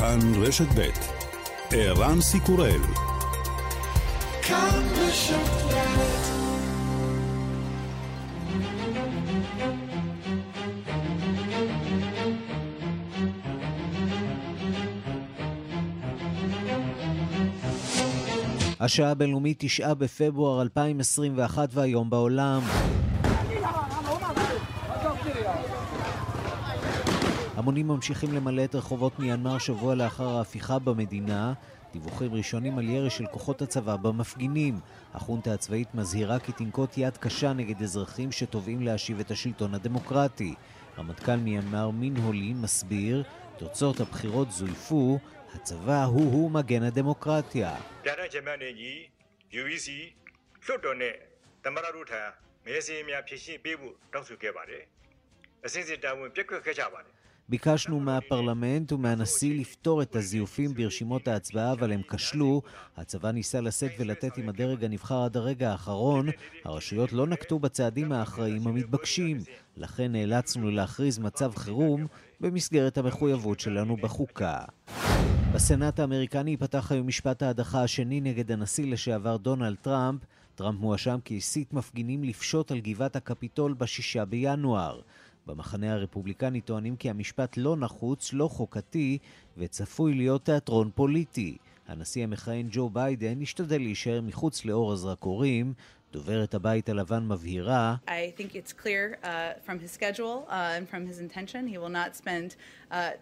כאן רשת ב' ערן סיקורל השעה הבינלאומית 9 בפברואר 2021 והיום בעולם. המונים ממשיכים למלא את רחובות מיינמר שבוע לאחר ההפיכה במדינה. דיווחים ראשונים על ירי של כוחות הצבא במפגינים. החונטה הצבאית מזהירה כי תנקוט יד קשה נגד אזרחים שתובעים להשיב את השלטון הדמוקרטי. רמטכ"ל מיינמר מין הולין מסביר, תוצאות הבחירות זויפו, הצבא הוא-הוא מגן הדמוקרטיה. အစဉ်စဉ်တာဝန်ပြက်ကွက်ခဲ့ကြပါတယ် ביקשנו מהפרלמנט ומהנשיא לפתור את הזיופים ברשימות ההצבעה, אבל הם כשלו. הצבא ניסה לשאת ולתת עם הדרג הנבחר עד הרגע האחרון. הרשויות לא נקטו בצעדים האחראיים המתבקשים. לכן נאלצנו להכריז מצב חירום במסגרת המחויבות שלנו בחוקה. בסנאט האמריקני ייפתח היום משפט ההדחה השני נגד הנשיא לשעבר דונלד טראמפ. טראמפ מואשם כי הסית מפגינים לפשוט על גבעת הקפיטול בשישה בינואר. במחנה הרפובליקני טוענים כי המשפט לא נחוץ, לא חוקתי, וצפוי להיות תיאטרון פוליטי. הנשיא המכהן ג'ו ביידן השתדל להישאר מחוץ לאור הזרקורים, דוברת הבית הלבן מבהירה uh, schedule uh, uh,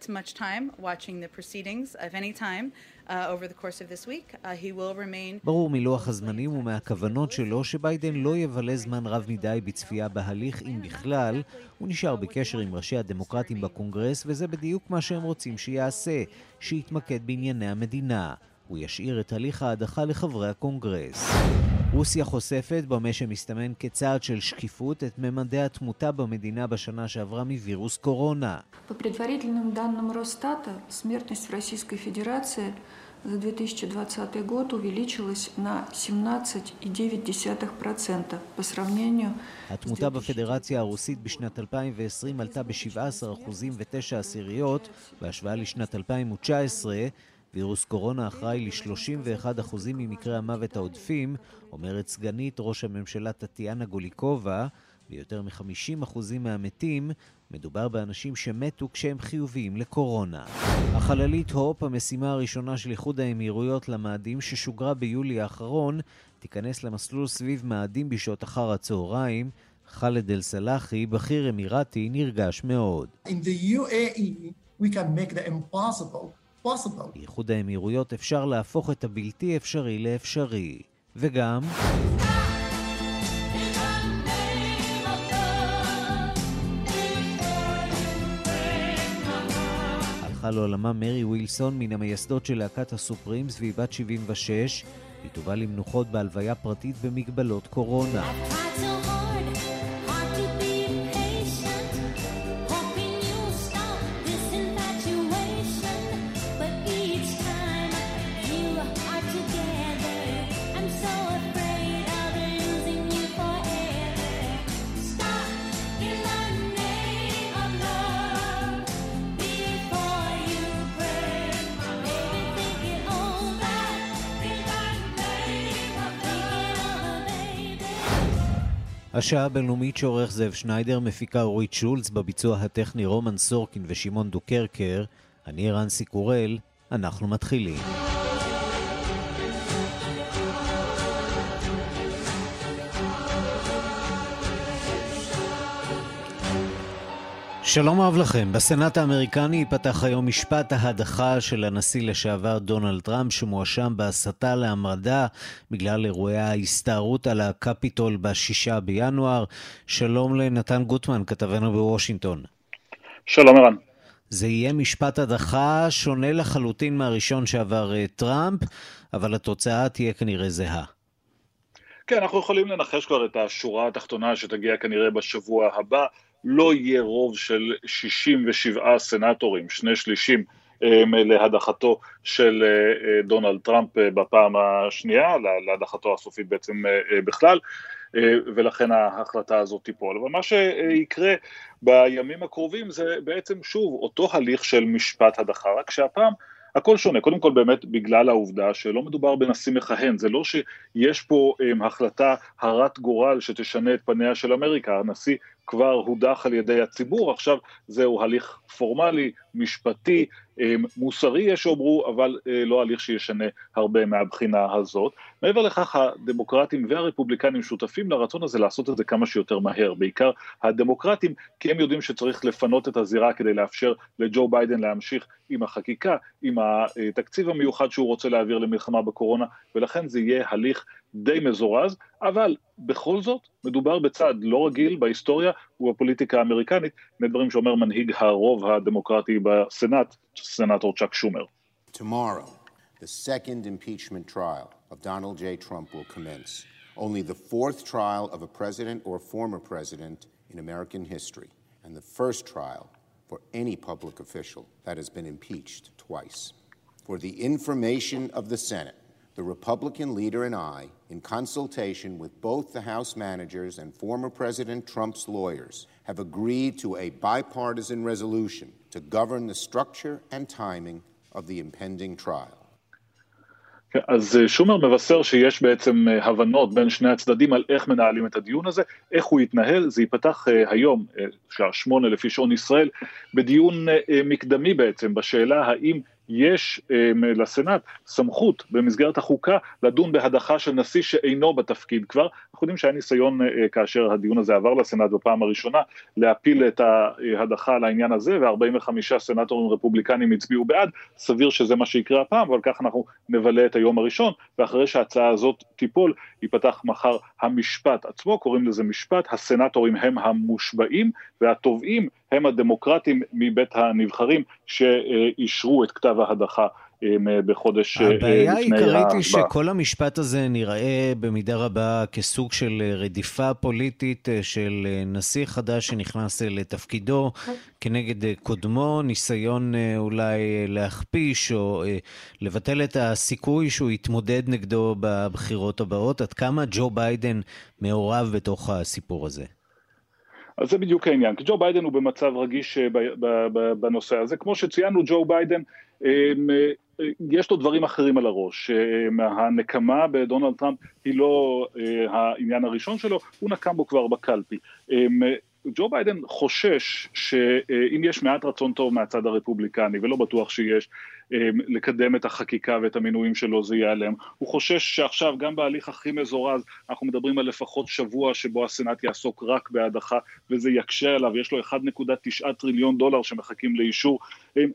time uh, over the course of this week. Uh, he will remain... ברור מלוח הזמנים ומהכוונות שלו שביידן לא יבלה זמן רב מדי בצפייה בהליך, אם בכלל. הוא נשאר בקשר עם ראשי הדמוקרטים בקונגרס, וזה בדיוק מה שהם רוצים שיעשה, שיתמקד בענייני המדינה. הוא ישאיר את הליך ההדחה לחברי הקונגרס. רוסיה חושפת במה שמסתמן כצעד של שקיפות את ממדי התמותה במדינה בשנה שעברה מווירוס קורונה. за 2020 год увеличилась на 17,9% по сравнению התמותה בפדרציה הרוסית בשנת 2020 עלתה ב-17% ו-9 עשיריות בהשוואה לשנת 2019 וירוס קורונה אחראי ל-31% ממקרי המוות העודפים, אומרת סגנית ראש הממשלה טטיאנה גוליקובה, ויותר מ-50% מהמתים מדובר באנשים שמתו כשהם חיוביים לקורונה. החללית הופ, המשימה הראשונה של איחוד האמירויות למאדים ששוגרה ביולי האחרון, תיכנס למסלול סביב מאדים בשעות אחר הצהריים. חאלד אל-סלאחי, בכיר אמירתי, נרגש מאוד. In the UAE, we can make the impossible באיחוד האמירויות אפשר להפוך את הבלתי אפשרי לאפשרי. וגם... הלכה לעולמה מרי ווילסון מן המייסדות של להקת הסופרימס והיא בת 76. היא תובא למנוחות בהלוויה פרטית במגבלות קורונה. השעה הבינלאומית שעורך זאב שניידר, מפיקה אורית שולץ, בביצוע הטכני רומן סורקין ושמעון דוקרקר, אני רנסי קורל, אנחנו מתחילים. שלום רב לכם. בסנאט האמריקני ייפתח היום משפט ההדחה של הנשיא לשעבר דונלד טראמפ, שמואשם בהסתה להמרדה בגלל אירועי ההסתערות על הקפיטול בשישה בינואר. שלום לנתן גוטמן, כתבנו בוושינגטון. שלום ערן. זה יהיה משפט הדחה שונה לחלוטין מהראשון שעבר אה, טראמפ, אבל התוצאה תהיה כנראה זהה. כן, אנחנו יכולים לנחש כבר את השורה התחתונה שתגיע כנראה בשבוע הבא. לא יהיה רוב של 67 סנטורים, שני שלישים להדחתו של אה, אה, דונלד טראמפ אה, בפעם השנייה, להדחתו הסופית בעצם בכלל, ולכן ההחלטה הזאת תיפול. אבל מה שיקרה בימים הקרובים זה בעצם שוב אותו הליך של משפט הדחה, רק שהפעם הכל שונה, קודם כל באמת בגלל העובדה שלא מדובר בנשיא מכהן, זה לא שיש פה um, החלטה הרת גורל שתשנה את פניה של אמריקה, הנשיא כבר הודח על ידי הציבור, עכשיו זהו הליך פורמלי, משפטי, אמ, מוסרי יש שאומרו, אבל אה, לא הליך שישנה הרבה מהבחינה הזאת. מעבר לכך, הדמוקרטים והרפובליקנים שותפים לרצון הזה לעשות את זה כמה שיותר מהר, בעיקר הדמוקרטים, כי הם יודעים שצריך לפנות את הזירה כדי לאפשר לג'ו ביידן להמשיך עם החקיקה, עם התקציב המיוחד שהוא רוצה להעביר למלחמה בקורונה, ולכן זה יהיה הליך די מזורז, אבל בכל זאת מדובר בצעד לא רגיל בהיסטוריה ובפוליטיקה האמריקנית, מדברים שאומר מנהיג הרוב הדמוקרטי בסנאט, סנאטור צ'אק שומר. Tomorrow, the second impeachment trial of Donald J. Trump will commence. Only the fourth trial of a president or former president in American history, and the first trial for any public official that has been impeached twice. For the information of the Senate, the Republican leader and I, in consultation with both the House managers and former President Trump's lawyers, have agreed to a bipartisan resolution to govern the structure and timing of the impending trial. אז שומר מבשר שיש בעצם הבנות בין שני הצדדים על איך מנהלים את הדיון הזה, איך הוא יתנהל, זה ייפתח היום, שעה שמונה לפי שעון ישראל, בדיון מקדמי בעצם, בשאלה האם יש לסנאט סמכות במסגרת החוקה לדון בהדחה של נשיא שאינו בתפקיד כבר. אנחנו יודעים שהיה ניסיון כאשר הדיון הזה עבר לסנאט בפעם הראשונה להפיל את ההדחה על העניין הזה ו-45 סנאטורים רפובליקנים הצביעו בעד, סביר שזה מה שיקרה הפעם אבל כך אנחנו נבלה את היום הראשון ואחרי שההצעה הזאת תיפול ייפתח מחר המשפט עצמו, קוראים לזה משפט, הסנאטורים הם המושבעים והתובעים הם הדמוקרטים מבית הנבחרים שאישרו את כתב ההדחה בחודש לפני ההצבעה. הבעיה העיקרית היא שכל המשפט הזה נראה במידה רבה כסוג של רדיפה פוליטית של נשיא חדש שנכנס לתפקידו כנגד קודמו, ניסיון אולי להכפיש או לבטל את הסיכוי שהוא יתמודד נגדו בבחירות הבאות. עד כמה ג'ו ביידן מעורב בתוך הסיפור הזה? אז זה בדיוק העניין, כי ג'ו ביידן הוא במצב רגיש בנושא הזה. כמו שציינו, ג'ו ביידן, יש לו דברים אחרים על הראש. הנקמה בדונלד טראמפ היא לא העניין הראשון שלו, הוא נקם בו כבר בקלפי. ג'ו ביידן חושש שאם יש מעט רצון טוב מהצד הרפובליקני, ולא בטוח שיש, לקדם את החקיקה ואת המינויים שלו זה ייעלם. הוא חושש שעכשיו גם בהליך הכי מזורז אנחנו מדברים על לפחות שבוע שבו הסנאט יעסוק רק בהדחה וזה יקשה עליו, יש לו 1.9 טריליון דולר שמחכים לאישור,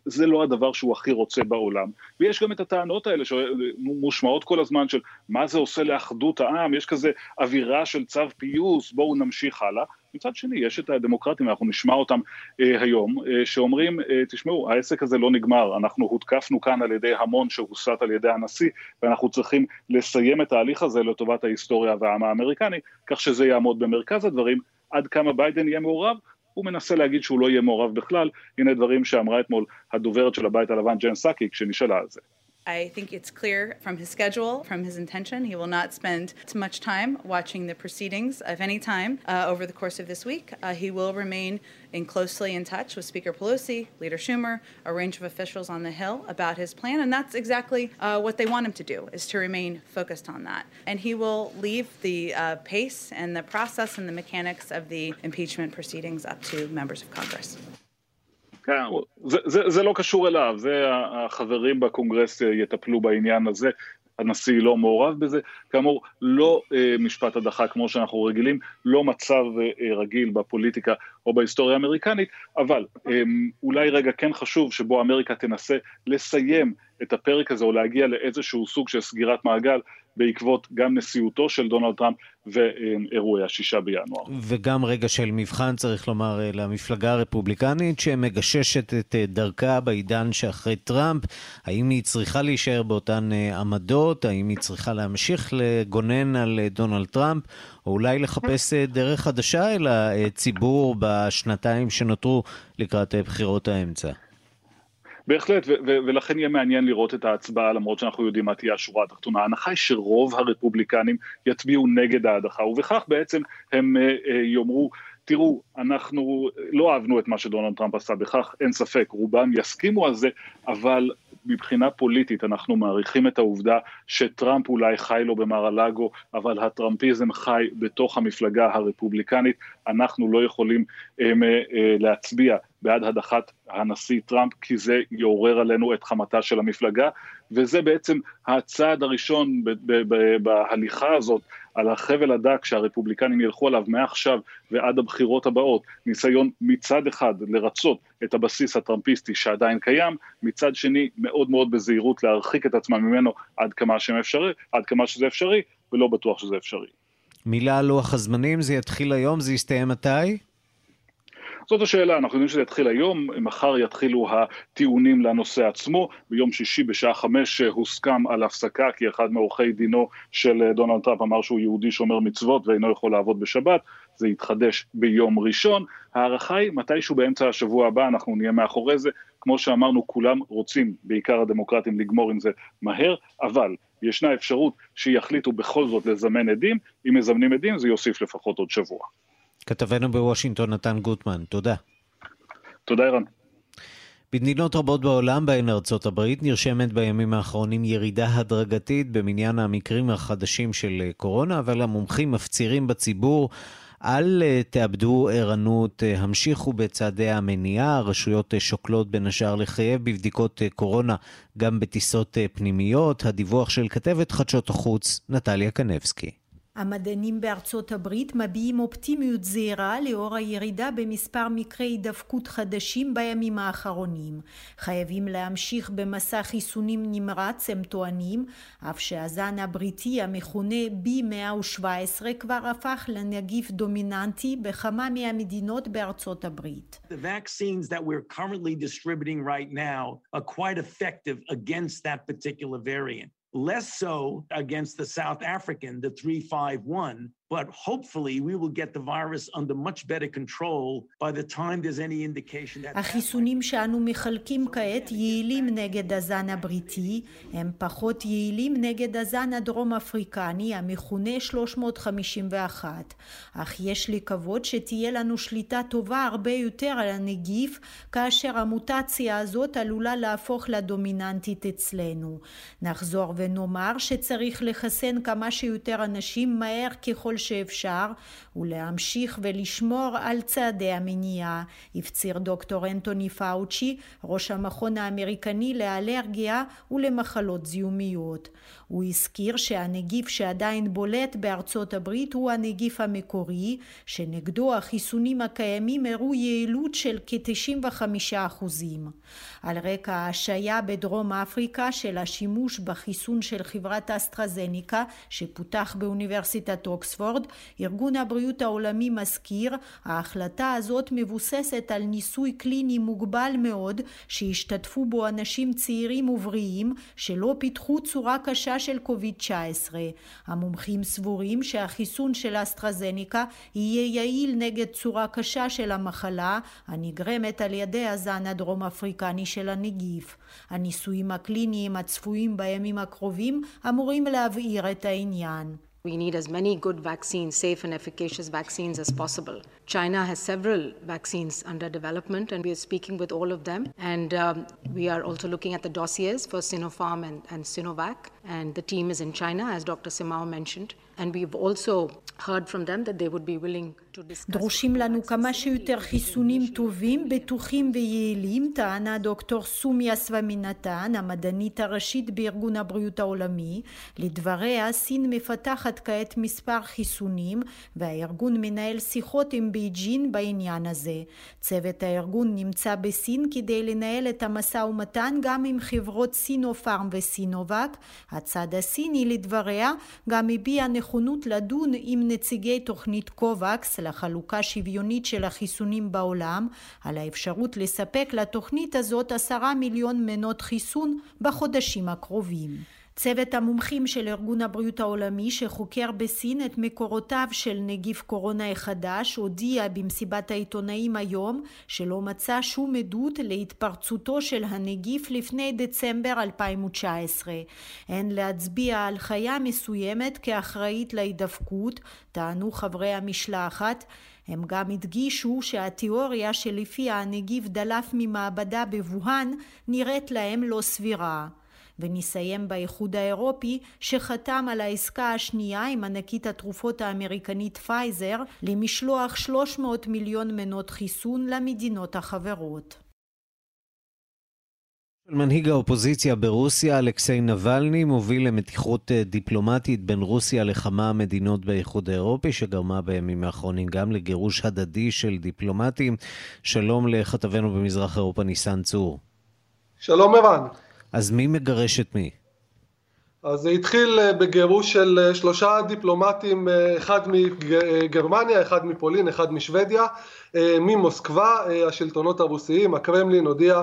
זה לא הדבר שהוא הכי רוצה בעולם. ויש גם את הטענות האלה שמושמעות כל הזמן של מה זה עושה לאחדות העם, יש כזה אווירה של צו פיוס, בואו נמשיך הלאה. מצד שני, יש את הדמוקרטים, אנחנו נשמע אותם אה, היום, אה, שאומרים, אה, תשמעו, העסק הזה לא נגמר, אנחנו הותקפנו כאן על ידי המון שהוסת על ידי הנשיא, ואנחנו צריכים לסיים את ההליך הזה לטובת ההיסטוריה והעם האמריקני, כך שזה יעמוד במרכז הדברים, עד כמה ביידן יהיה מעורב, הוא מנסה להגיד שהוא לא יהיה מעורב בכלל, הנה דברים שאמרה אתמול הדוברת של הבית הלבן ג'ן סאקי כשנשאלה על זה. I think it's clear from his schedule, from his intention, he will not spend too much time watching the proceedings of any time uh, over the course of this week. Uh, he will remain in closely in touch with Speaker Pelosi, Leader Schumer, a range of officials on the Hill about his plan, and that's exactly uh, what they want him to do, is to remain focused on that. And he will leave the uh, pace and the process and the mechanics of the impeachment proceedings up to members of Congress. כן, זה, זה, זה לא קשור אליו, זה החברים בקונגרס יטפלו בעניין הזה, הנשיא לא מעורב בזה, כאמור לא אה, משפט הדחה כמו שאנחנו רגילים, לא מצב אה, רגיל בפוליטיקה או בהיסטוריה האמריקנית, אבל אה, אולי רגע כן חשוב שבו אמריקה תנסה לסיים את הפרק הזה או להגיע לאיזשהו סוג של סגירת מעגל בעקבות גם נשיאותו של דונלד טראמפ ואירועי השישה בינואר. וגם רגע של מבחן, צריך לומר, למפלגה הרפובליקנית שמגששת את דרכה בעידן שאחרי טראמפ. האם היא צריכה להישאר באותן עמדות? האם היא צריכה להמשיך לגונן על דונלד טראמפ? או אולי לחפש דרך חדשה אל הציבור בשנתיים שנותרו לקראת בחירות האמצע? בהחלט, ולכן יהיה מעניין לראות את ההצבעה, למרות שאנחנו יודעים מה תהיה השורה התחתונה. ההנחה היא שרוב הרפובליקנים יצביעו נגד ההדחה, ובכך בעצם הם יאמרו, תראו, אנחנו לא אהבנו את מה שדונלד טראמפ עשה בכך, אין ספק, רובם יסכימו על זה, אבל מבחינה פוליטית אנחנו מעריכים את העובדה שטראמפ אולי חי לו במר הלאגו, אבל הטראמפיזם חי בתוך המפלגה הרפובליקנית, אנחנו לא יכולים הם, אה, אה, להצביע בעד הדחת הנשיא טראמפ, כי זה יעורר עלינו את חמתה של המפלגה, וזה בעצם הצעד הראשון בהליכה הזאת על החבל הדק שהרפובליקנים ילכו עליו מעכשיו ועד הבחירות הבאות, ניסיון מצד אחד לרצות את הבסיס הטראמפיסטי שעדיין קיים, מצד שני מאוד מאוד בזהירות להרחיק את עצמם ממנו עד כמה, אפשרי, עד כמה שזה אפשרי, ולא בטוח שזה אפשרי. מילה על לוח הזמנים, זה יתחיל היום, זה יסתיים מתי? זאת השאלה, אנחנו יודעים שזה יתחיל היום, מחר יתחילו הטיעונים לנושא עצמו, ביום שישי בשעה חמש הוסכם על הפסקה כי אחד מעורכי דינו של דונלד טראמפ אמר שהוא יהודי שומר מצוות ואינו יכול לעבוד בשבת, זה יתחדש ביום ראשון, ההערכה היא מתישהו באמצע השבוע הבא אנחנו נהיה מאחורי זה, כמו שאמרנו כולם רוצים, בעיקר הדמוקרטים, לגמור עם זה מהר, אבל ישנה אפשרות שיחליטו בכל זאת לזמן עדים, אם מזמנים עדים זה יוסיף לפחות עוד שבוע. כתבנו בוושינגטון נתן גוטמן, תודה. תודה ערן. במדינות רבות בעולם, בהן ארצות הברית, נרשמת בימים האחרונים ירידה הדרגתית במניין המקרים החדשים של קורונה, אבל המומחים מפצירים בציבור אל אה, תאבדו ערנות, אה, המשיכו בצעדי המניעה, הרשויות אה, שוקלות בין השאר לחייב בבדיקות קורונה גם בטיסות פנימיות. הדיווח של כתבת חדשות החוץ, נטליה קנבסקי. המדענים בארצות הברית מביעים אופטימיות זהירה לאור הירידה במספר מקרי הידבקות חדשים בימים האחרונים. חייבים להמשיך במסע חיסונים נמרץ, הם טוענים, אף שהזן הבריטי המכונה B117 כבר הפך לנגיף דומיננטי בכמה מהמדינות בארצות הברית. The vaccines that we're currently distributing right now are quite effective against that particular variant. Less so against the South African, the 351, but hopefully we will get the virus under much better control by the time there's any indication that... החיסונים שאנו מחלקים כעת יעילים נגד הזן הבריטי, הם פחות יעילים נגד הזן הדרום אפריקני המכונה 351, אך יש לקוות שתהיה לנו שליטה טובה הרבה יותר על הנגיף כאשר המוטציה הזאת עלולה להפוך לדומיננטית אצלנו. נחזור ונאמר שצריך לחסן כמה שיותר אנשים מהר ככל שאפשר ולהמשיך ולשמור על צעדי המניעה, הפציר דוקטור אנטוני פאוצ'י, ראש המכון האמריקני לאלרגיה ולמחלות זיהומיות. הוא הזכיר שהנגיף שעדיין בולט בארצות הברית הוא הנגיף המקורי, שנגדו החיסונים הקיימים הראו יעילות של כ-95%. על רקע ההשעיה בדרום אפריקה של השימוש בחיסון של חברת אסטרזניקה שפותח באוניברסיטת אוקספורד, ארגון הבריאות העולמי מזכיר, ההחלטה הזאת מבוססת על ניסוי קליני מוגבל מאוד שהשתתפו בו אנשים צעירים ובריאים שלא פיתחו צורה קשה של קוביד-19. המומחים סבורים שהחיסון של אסטרזניקה יהיה יעיל נגד צורה קשה של המחלה הנגרמת על ידי הזן הדרום אפריקני של הנגיף. הניסויים הקליניים הצפויים בימים הקרובים אמורים להבהיר את העניין. We need as many good vaccines, safe and efficacious vaccines as possible. China has several vaccines under development, and we are speaking with all of them. And um, we are also looking at the dossiers for Sinopharm and, and Sinovac. And the team is in China, as Dr. Simao mentioned. And we've also heard from them that they would be willing to discuss. דרושים לנו כמה שיותר חיסונים טובים, בטוחים ויעילים, טענה דוקטור סומיה סוואמינתן, המדענית הראשית בארגון הבריאות העולמי. לדבריה, סין מפתחת כעת מספר חיסונים, והארגון מנהל שיחות עם בייג'ין בעניין הזה. צוות הארגון נמצא בסין כדי לנהל את המשא ומתן גם עם חברות סינופארם וסינובק. הצד הסיני, לדבריה, גם הביע נכונות לדון עם נציגי תוכנית קובקס לחלוקה שוויונית של החיסונים בעולם, על האפשרות לספק לתוכנית הזאת עשרה מיליון מנות חיסון בחודשים הקרובים. צוות המומחים של ארגון הבריאות העולמי שחוקר בסין את מקורותיו של נגיף קורונה החדש הודיע במסיבת העיתונאים היום שלא מצא שום עדות להתפרצותו של הנגיף לפני דצמבר 2019. אין להצביע על חיה מסוימת כאחראית להידבקות, טענו חברי המשלחת. הם גם הדגישו שהתיאוריה שלפיה הנגיף דלף ממעבדה בווהאן נראית להם לא סבירה. ונסיים באיחוד האירופי שחתם על העסקה השנייה עם ענקית התרופות האמריקנית פייזר למשלוח 300 מיליון מנות חיסון למדינות החברות. מנהיג האופוזיציה ברוסיה, אלכסיי נבלני, מוביל למתיחות אה, דיפלומטית בין רוסיה לכמה מדינות באיחוד האירופי, שגרמה בימים האחרונים גם לגירוש הדדי של דיפלומטים. שלום לכתבנו במזרח אירופה, ניסן צור. שלום ערן. אז מי מגרש את מי? אז זה התחיל אה, בגירוש של אה, שלושה דיפלומטים, אה, אחד מגרמניה, אחד מפולין, אחד משוודיה, ממוסקבה, השלטונות הרוסיים, הקרמלין הודיע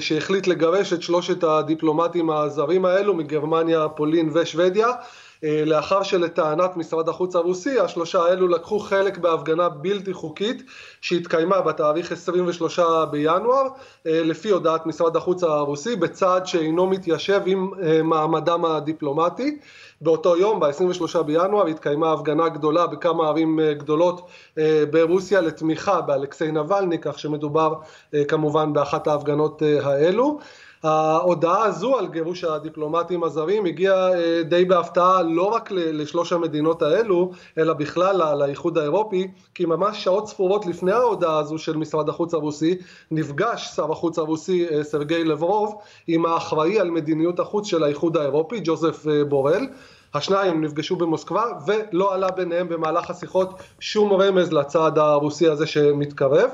שהחליט לגרש את שלושת הדיפלומטים הזרים האלו מגרמניה, פולין ושוודיה. אה, לאחר שלטענת משרד החוץ הרוסי השלושה האלו לקחו חלק בהפגנה בלתי חוקית שהתקיימה בתאריך 23 בינואר אה, לפי הודעת משרד החוץ הרוסי בצעד שאינו מתיישב עם אה, מעמדם הדיפלומטי. באותו יום ב-23 בינואר התקיימה הפגנה גדולה בכמה ערים גדולות ברוסיה לתמיכה באלכסיי נבלני כך שמדובר כמובן באחת ההפגנות האלו ההודעה הזו על גירוש הדיפלומטים הזרים הגיעה אה, די בהפתעה לא רק לשלוש המדינות האלו, אלא בכלל לאיחוד האירופי, כי ממש שעות ספורות לפני ההודעה הזו של משרד החוץ הרוסי, נפגש שר החוץ הרוסי אה, סרגי לברוב עם האחראי על מדיניות החוץ של האיחוד האירופי, ג'וזף אה, בורל. השניים נפגשו במוסקבה ולא עלה ביניהם במהלך השיחות שום רמז לצעד הרוסי הזה שמתקרב.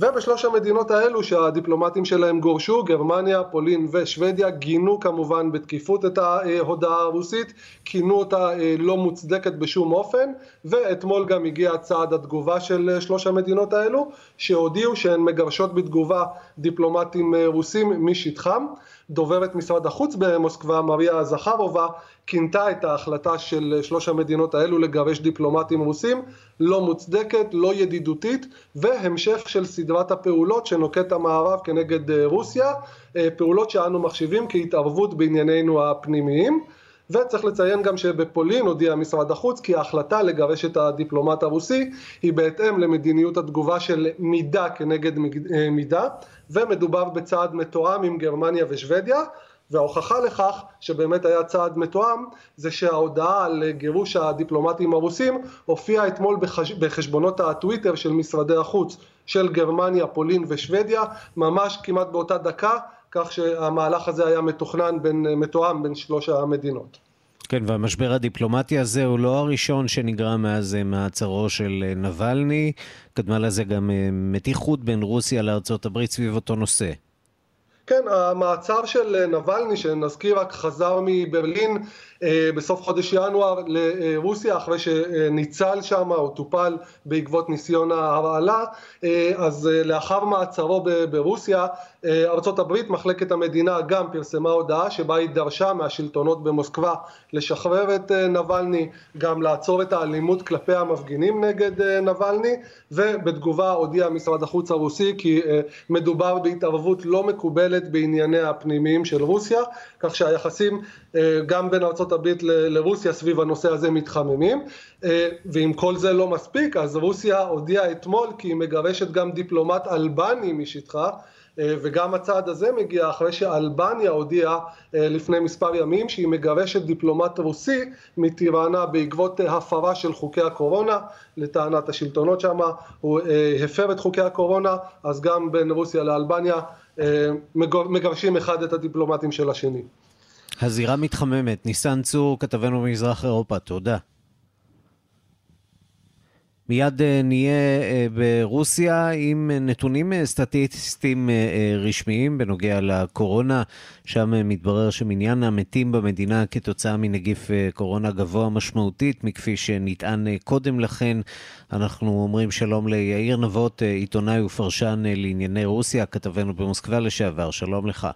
ובשלוש המדינות האלו שהדיפלומטים שלהם גורשו, גרמניה, פולין ושוודיה, גינו כמובן בתקיפות את ההודעה הרוסית, כינו אותה אה, לא מוצדקת בשום אופן, ואתמול גם הגיע צעד התגובה של אה, שלוש המדינות האלו, שהודיעו שהן מגרשות בתגובה דיפלומטים אה, רוסים משטחם. דוברת משרד החוץ במוסקבה, מריה זכרובה, כינתה את ההחלטה של שלוש המדינות האלו לגרש דיפלומטים רוסים לא מוצדקת, לא ידידותית, והמשך של סדרת הפעולות שנוקט המערב כנגד אה, רוסיה, אה, פעולות שאנו מחשיבים כהתערבות בעניינינו הפנימיים. וצריך לציין גם שבפולין הודיע משרד החוץ כי ההחלטה לגרש את הדיפלומט הרוסי היא בהתאם למדיניות התגובה של מידה כנגד אה, מידה ומדובר בצעד מתואם עם גרמניה ושוודיה וההוכחה לכך שבאמת היה צעד מתואם זה שההודעה על גירוש הדיפלומטים הרוסים הופיעה אתמול בחש... בחשבונות הטוויטר של משרדי החוץ של גרמניה, פולין ושוודיה ממש כמעט באותה דקה כך שהמהלך הזה היה מתוכנן בין, מתואם בין שלוש המדינות. כן, והמשבר הדיפלומטי הזה הוא לא הראשון שנגרם מאז אה, מעצרו של אה, נבלני, קדמה לזה גם אה, מתיחות בין רוסיה לארצות הברית סביב אותו נושא. כן, המעצר של נבלני, שנזכיר רק חזר מברלין בסוף חודש ינואר לרוסיה אחרי שניצל שם או טופל בעקבות ניסיון ההרעלה אה, אז אה, לאחר מעצרו ברוסיה הברית מחלקת המדינה גם פרסמה הודעה שבה היא דרשה מהשלטונות במוסקבה לשחרר את נבלני גם לעצור את האלימות כלפי המפגינים נגד נבלני. ובתגובה הודיע משרד החוץ הרוסי כי מדובר בהתערבות לא מקובלת בענייניה הפנימיים של רוסיה כך שהיחסים גם בין הברית לרוסיה סביב הנושא הזה מתחממים אה, ואם כל זה לא מספיק אז רוסיה הודיעה אתמול כי היא מגרשת גם דיפלומט אלבני משטחה אה, וגם הצעד הזה מגיע אחרי שאלבניה הודיעה אה, לפני מספר ימים שהיא מגרשת דיפלומט רוסי מטיראנה בעקבות הפרה של חוקי הקורונה לטענת השלטונות שם הוא הפר את חוקי הקורונה אז גם בין רוסיה לאלבניה מגרשים אחד את הדיפלומטים של השני. הזירה מתחממת. ניסן צור, כתבנו במזרח אירופה, תודה. מיד אה, נהיה אה, ברוסיה עם נתונים אה, סטטיסטיים רשמיים בנוגע לקורונה. שם מתברר שמניין המתים במדינה כתוצאה מנגיף קורונה גבוה משמעותית מכפי שנטען קודם לכן. אנחנו אומרים שלום ליאיר נבות, עיתונאי ופרשן לענייני רוסיה, כתבנו במוסקבה לשעבר. שלום לך.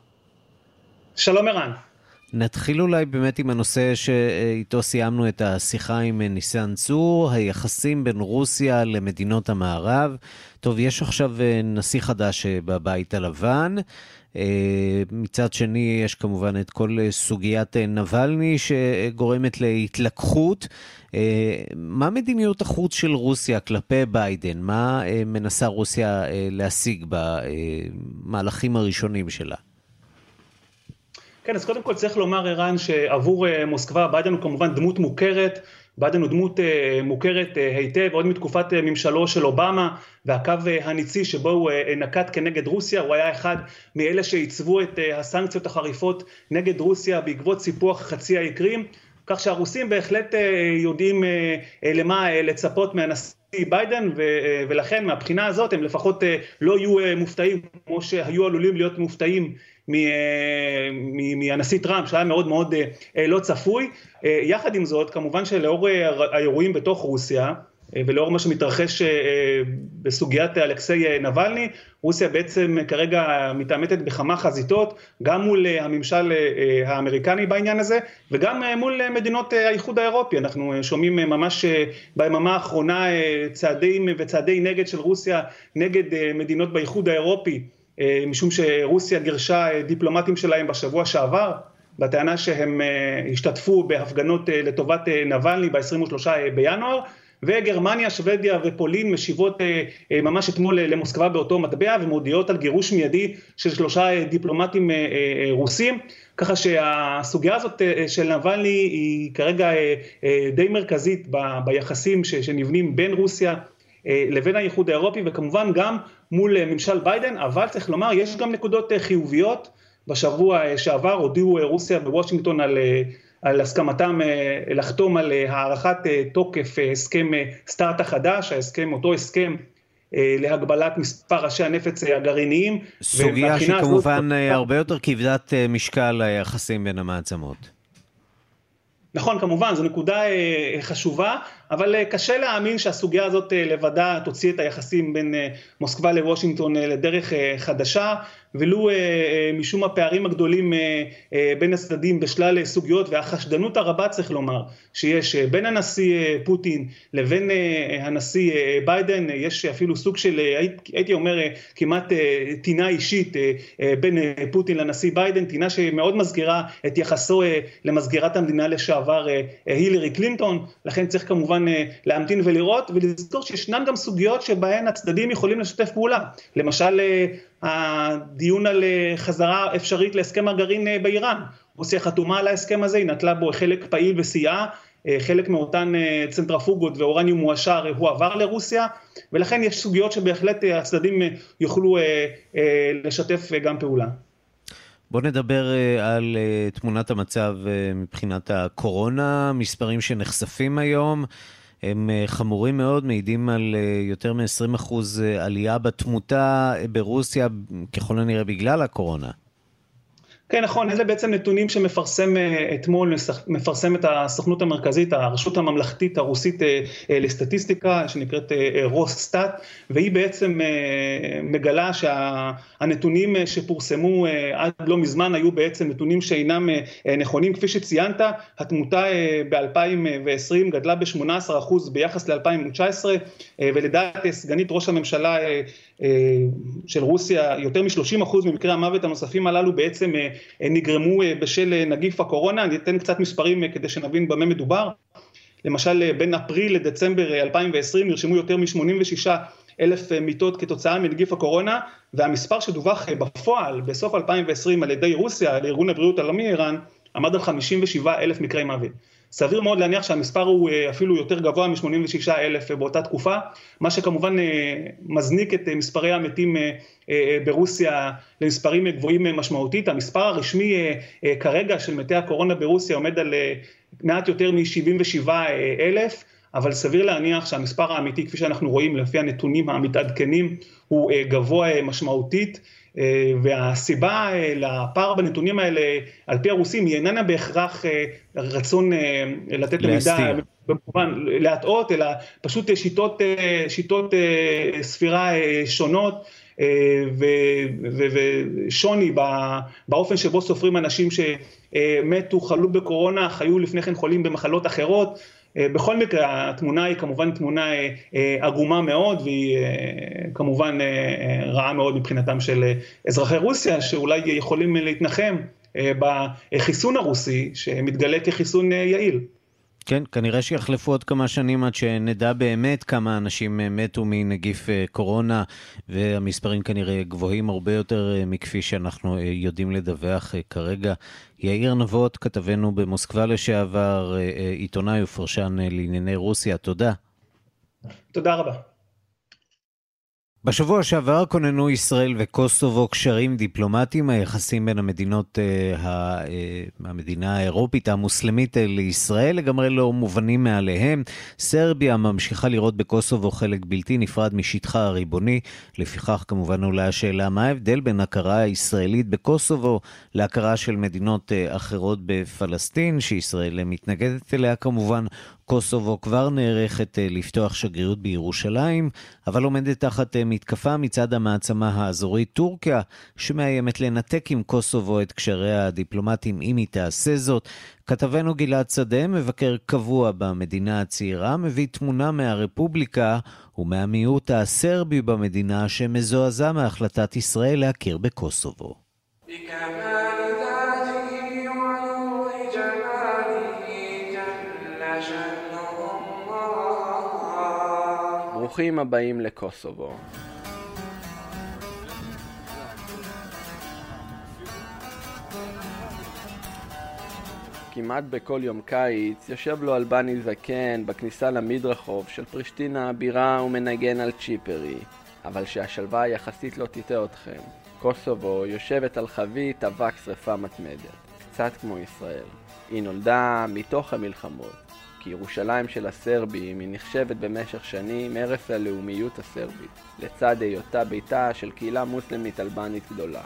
שלום ערן. נתחיל אולי באמת עם הנושא שאיתו סיימנו את השיחה עם ניסן צור, היחסים בין רוסיה למדינות המערב. טוב, יש עכשיו נשיא חדש בבית הלבן. מצד שני, יש כמובן את כל סוגיית נבלני שגורמת להתלקחות. מה מדיניות החוץ של רוסיה כלפי ביידן? מה מנסה רוסיה להשיג במהלכים הראשונים שלה? כן, אז קודם כל צריך לומר, ערן, שעבור אה, מוסקבה ביידן הוא כמובן דמות מוכרת, ביידן הוא דמות אה, מוכרת אה, היטב, עוד מתקופת ממשלו של אובמה, והקו הניצי שבו הוא נקט כנגד רוסיה, הוא היה אחד מאלה שעיצבו את הסנקציות החריפות נגד רוסיה בעקבות סיפוח חצי האי כך שהרוסים בהחלט יודעים למה לצפות מהנשיא ביידן ולכן מהבחינה הזאת הם לפחות לא יהיו מופתעים כמו שהיו עלולים להיות מופתעים מהנשיא טראמפ שהיה מאוד מאוד אה, לא צפוי. אה, יחד עם זאת כמובן שלאור האירועים בתוך רוסיה ולאור מה שמתרחש בסוגיית אלכסיי נבלני, רוסיה בעצם כרגע מתעמתת בכמה חזיתות, גם מול הממשל האמריקני בעניין הזה, וגם מול מדינות האיחוד האירופי. אנחנו שומעים ממש ביממה האחרונה צעדים וצעדי נגד של רוסיה נגד מדינות באיחוד האירופי. אה, משום שרוסיה גירשה אה, דיפלומטים שלהם בשבוע שעבר, בטענה שהם אה, השתתפו בהפגנות לטובת נבלני ב-23 בינואר, וגרמניה, שוודיה ופולין משיבות ממש אתמול למוסקבה באותו מטבע ומודיעות על גירוש מיידי של שלושה דיפלומטים רוסים, ככה שהסוגיה הזאת של נבלני היא כרגע די מרכזית ביחסים שנבנים בין רוסיה לבין האיחוד האירופי וכמובן גם מול אה, ממשל ביידן, אבל צריך לומר יש גם נקודות אה, חיוביות, בשבוע שעבר הודיעו רוסיה ווושינגטון על, על הסכמתם לחתום על הארכת תוקף הסכם סטארט החדש, ההסכם, אותו הסכם להגבלת מספר ראשי הנפץ הגרעיניים. סוגיה שכמובן הזאת... הרבה יותר כבדת משקל ליחסים בין המעצמות. נכון, כמובן, זו נקודה חשובה, אבל אה, קשה להאמין שהסוגיה הזאת אה, לבדה תוציא את היחסים בין אה, מוסקבה לוושינגטון לדרך חדשה, ולו משום הפערים הגדולים בין הצדדים בשלל סוגיות והחשדנות הרבה צריך לומר שיש בין הנשיא פוטין לבין הנשיא ביידן, יש אפילו סוג של הייתי אומר כמעט טינה אישית בין פוטין לנשיא ביידן, טינה שמאוד מזכירה את יחסו למזכירת המדינה לשעבר הילרי קלינטון, לכן צריך כמובן כמובן אה, להמתין ולראות ולזכור שישנן גם סוגיות שבהן הצדדים יכולים לשתף פעולה למשל אה, הדיון על אה, חזרה אפשרית להסכם הגרעין באיראן רוסיה חתומה על ההסכם הזה היא נטלה בו חלק פעיל וסייעה חלק מאותן צנטרפוגות ואורניום מועשר הועבר לרוסיה ולכן יש סוגיות שבהחלט הצדדים יוכלו לשתף גם פעולה. בואו נדבר על תמונת המצב מבחינת הקורונה, מספרים שנחשפים היום. הם חמורים מאוד, מעידים על יותר מ-20% עלייה בתמותה ברוסיה, ככל הנראה בגלל הקורונה. כן, נכון, אלה בעצם נתונים שמפרסם אה, אתמול, מפרסמת הסוכנות המרכזית, הרשות הממלכתית הרוסית אה, אה, לסטטיסטיקה, שנקראת רוססטאט, והיא בעצם מגלה שהנתונים שפורסמו עד לא מזמן היו בעצם נתונים שאינם נכונים. כפי שציינת, התמותה ב-2020 גדלה ב-18% ביחס ל-2019, ולדעת סגנית ראש הממשלה של רוסיה, יותר מ-30% ממקרי המוות הנוספים הללו בעצם נגרמו אה, בשל אה, נגיף הקורונה, אני אתן קצת מספרים אה, כדי שנבין במה מדובר. למשל בין אפריל לדצמבר 2020 נרשמו יותר מ-86 אלף מיטות כתוצאה מנגיף הקורונה והמספר שדווח בפועל בסוף 2020 על ידי רוסיה, על ארגון הבריאות העולמי איראן, עמד על 57 אלף מקרי מוות. סביר מאוד להניח שהמספר הוא אה, אפילו יותר גבוה מ-86 אלף אה, באותה תקופה, מה שכמובן אה, מזניק את מספרי המתים ברוסיה למספרים גבוהים משמעותית. המספר הרשמי כרגע של מתי הקורונה ברוסיה עומד על מעט יותר מ-77 אלף. אבל סביר להניח שהמספר האמיתי כפי שאנחנו רואים לפי הנתונים המתעדכנים הוא גבוה משמעותית והסיבה אה, לפער בנתונים האלה על פי הרוסים היא איננה בהכרח אה, רצון לתת למידע במובן להטעות אלא פשוט שיטות, שיטות ספירה שונות ושוני באופן שבו סופרים אנשים שמתו, חלו בקורונה, חיו לפני כן חולים במחלות אחרות. בכל מקרה התמונה היא כמובן תמונה עגומה מאוד והיא כמובן רעה מאוד מבחינתם של אזרחי רוסיה שאולי יכולים להתנחם בחיסון הרוסי שמתגלה כחיסון יעיל. כן, כנראה שיחלפו עוד כמה שנים עד שנדע באמת כמה אנשים אה, מתו מנגיף אה, קורונה, והמספרים כנראה גבוהים הרבה יותר אה, מכפי שאנחנו יודעים לדווח כרגע. יאיר נבות, כתבנו במוסקבה לשעבר, עיתונאי ופרשן לענייני רוסיה, תודה. תודה רבה. בשבוע שעבר כוננו ישראל וקוסובו קשרים דיפלומטיים, היחסים בין המדינות, אה, המדינה האירופית המוסלמית לישראל לגמרי לא מובנים מעליהם. סרביה ממשיכה לראות בקוסובו חלק בלתי נפרד משטחה הריבוני, לפיכך כמובן עולה השאלה מה ההבדל בין הכרה הישראלית בקוסובו להכרה של מדינות אה, אחרות בפלסטין, שישראל מתנגדת אליה כמובן, קוסובו כבר נערכת אה, לפתוח שגרירות בירושלים, אבל עומדת תחת אה, מתקפה מצד המעצמה האזורית טורקיה, שמאיימת לנתק עם קוסובו את קשריה הדיפלומטיים אם היא תעשה זאת. כתבנו גלעד שדה, מבקר קבוע במדינה הצעירה, מביא תמונה מהרפובליקה ומהמיעוט הסרבי במדינה שמזועזע מהחלטת ישראל להכיר בקוסובו. ברוכים הבאים לקוסובו. כמעט בכל יום קיץ יושב לו אלבני זקן בכניסה למדרחוב של פרישטינה הבירה ומנגן על צ'יפרי, אבל שהשלווה יחסית לא תטעה אתכם. קוסובו יושבת על חבית אבק שרפה מתמדת, קצת כמו ישראל. היא נולדה מתוך המלחמות, כי ירושלים של הסרבים היא נחשבת במשך שנים ערש הלאומיות הסרבית, לצד היותה ביתה של קהילה מוסלמית אלבנית גדולה.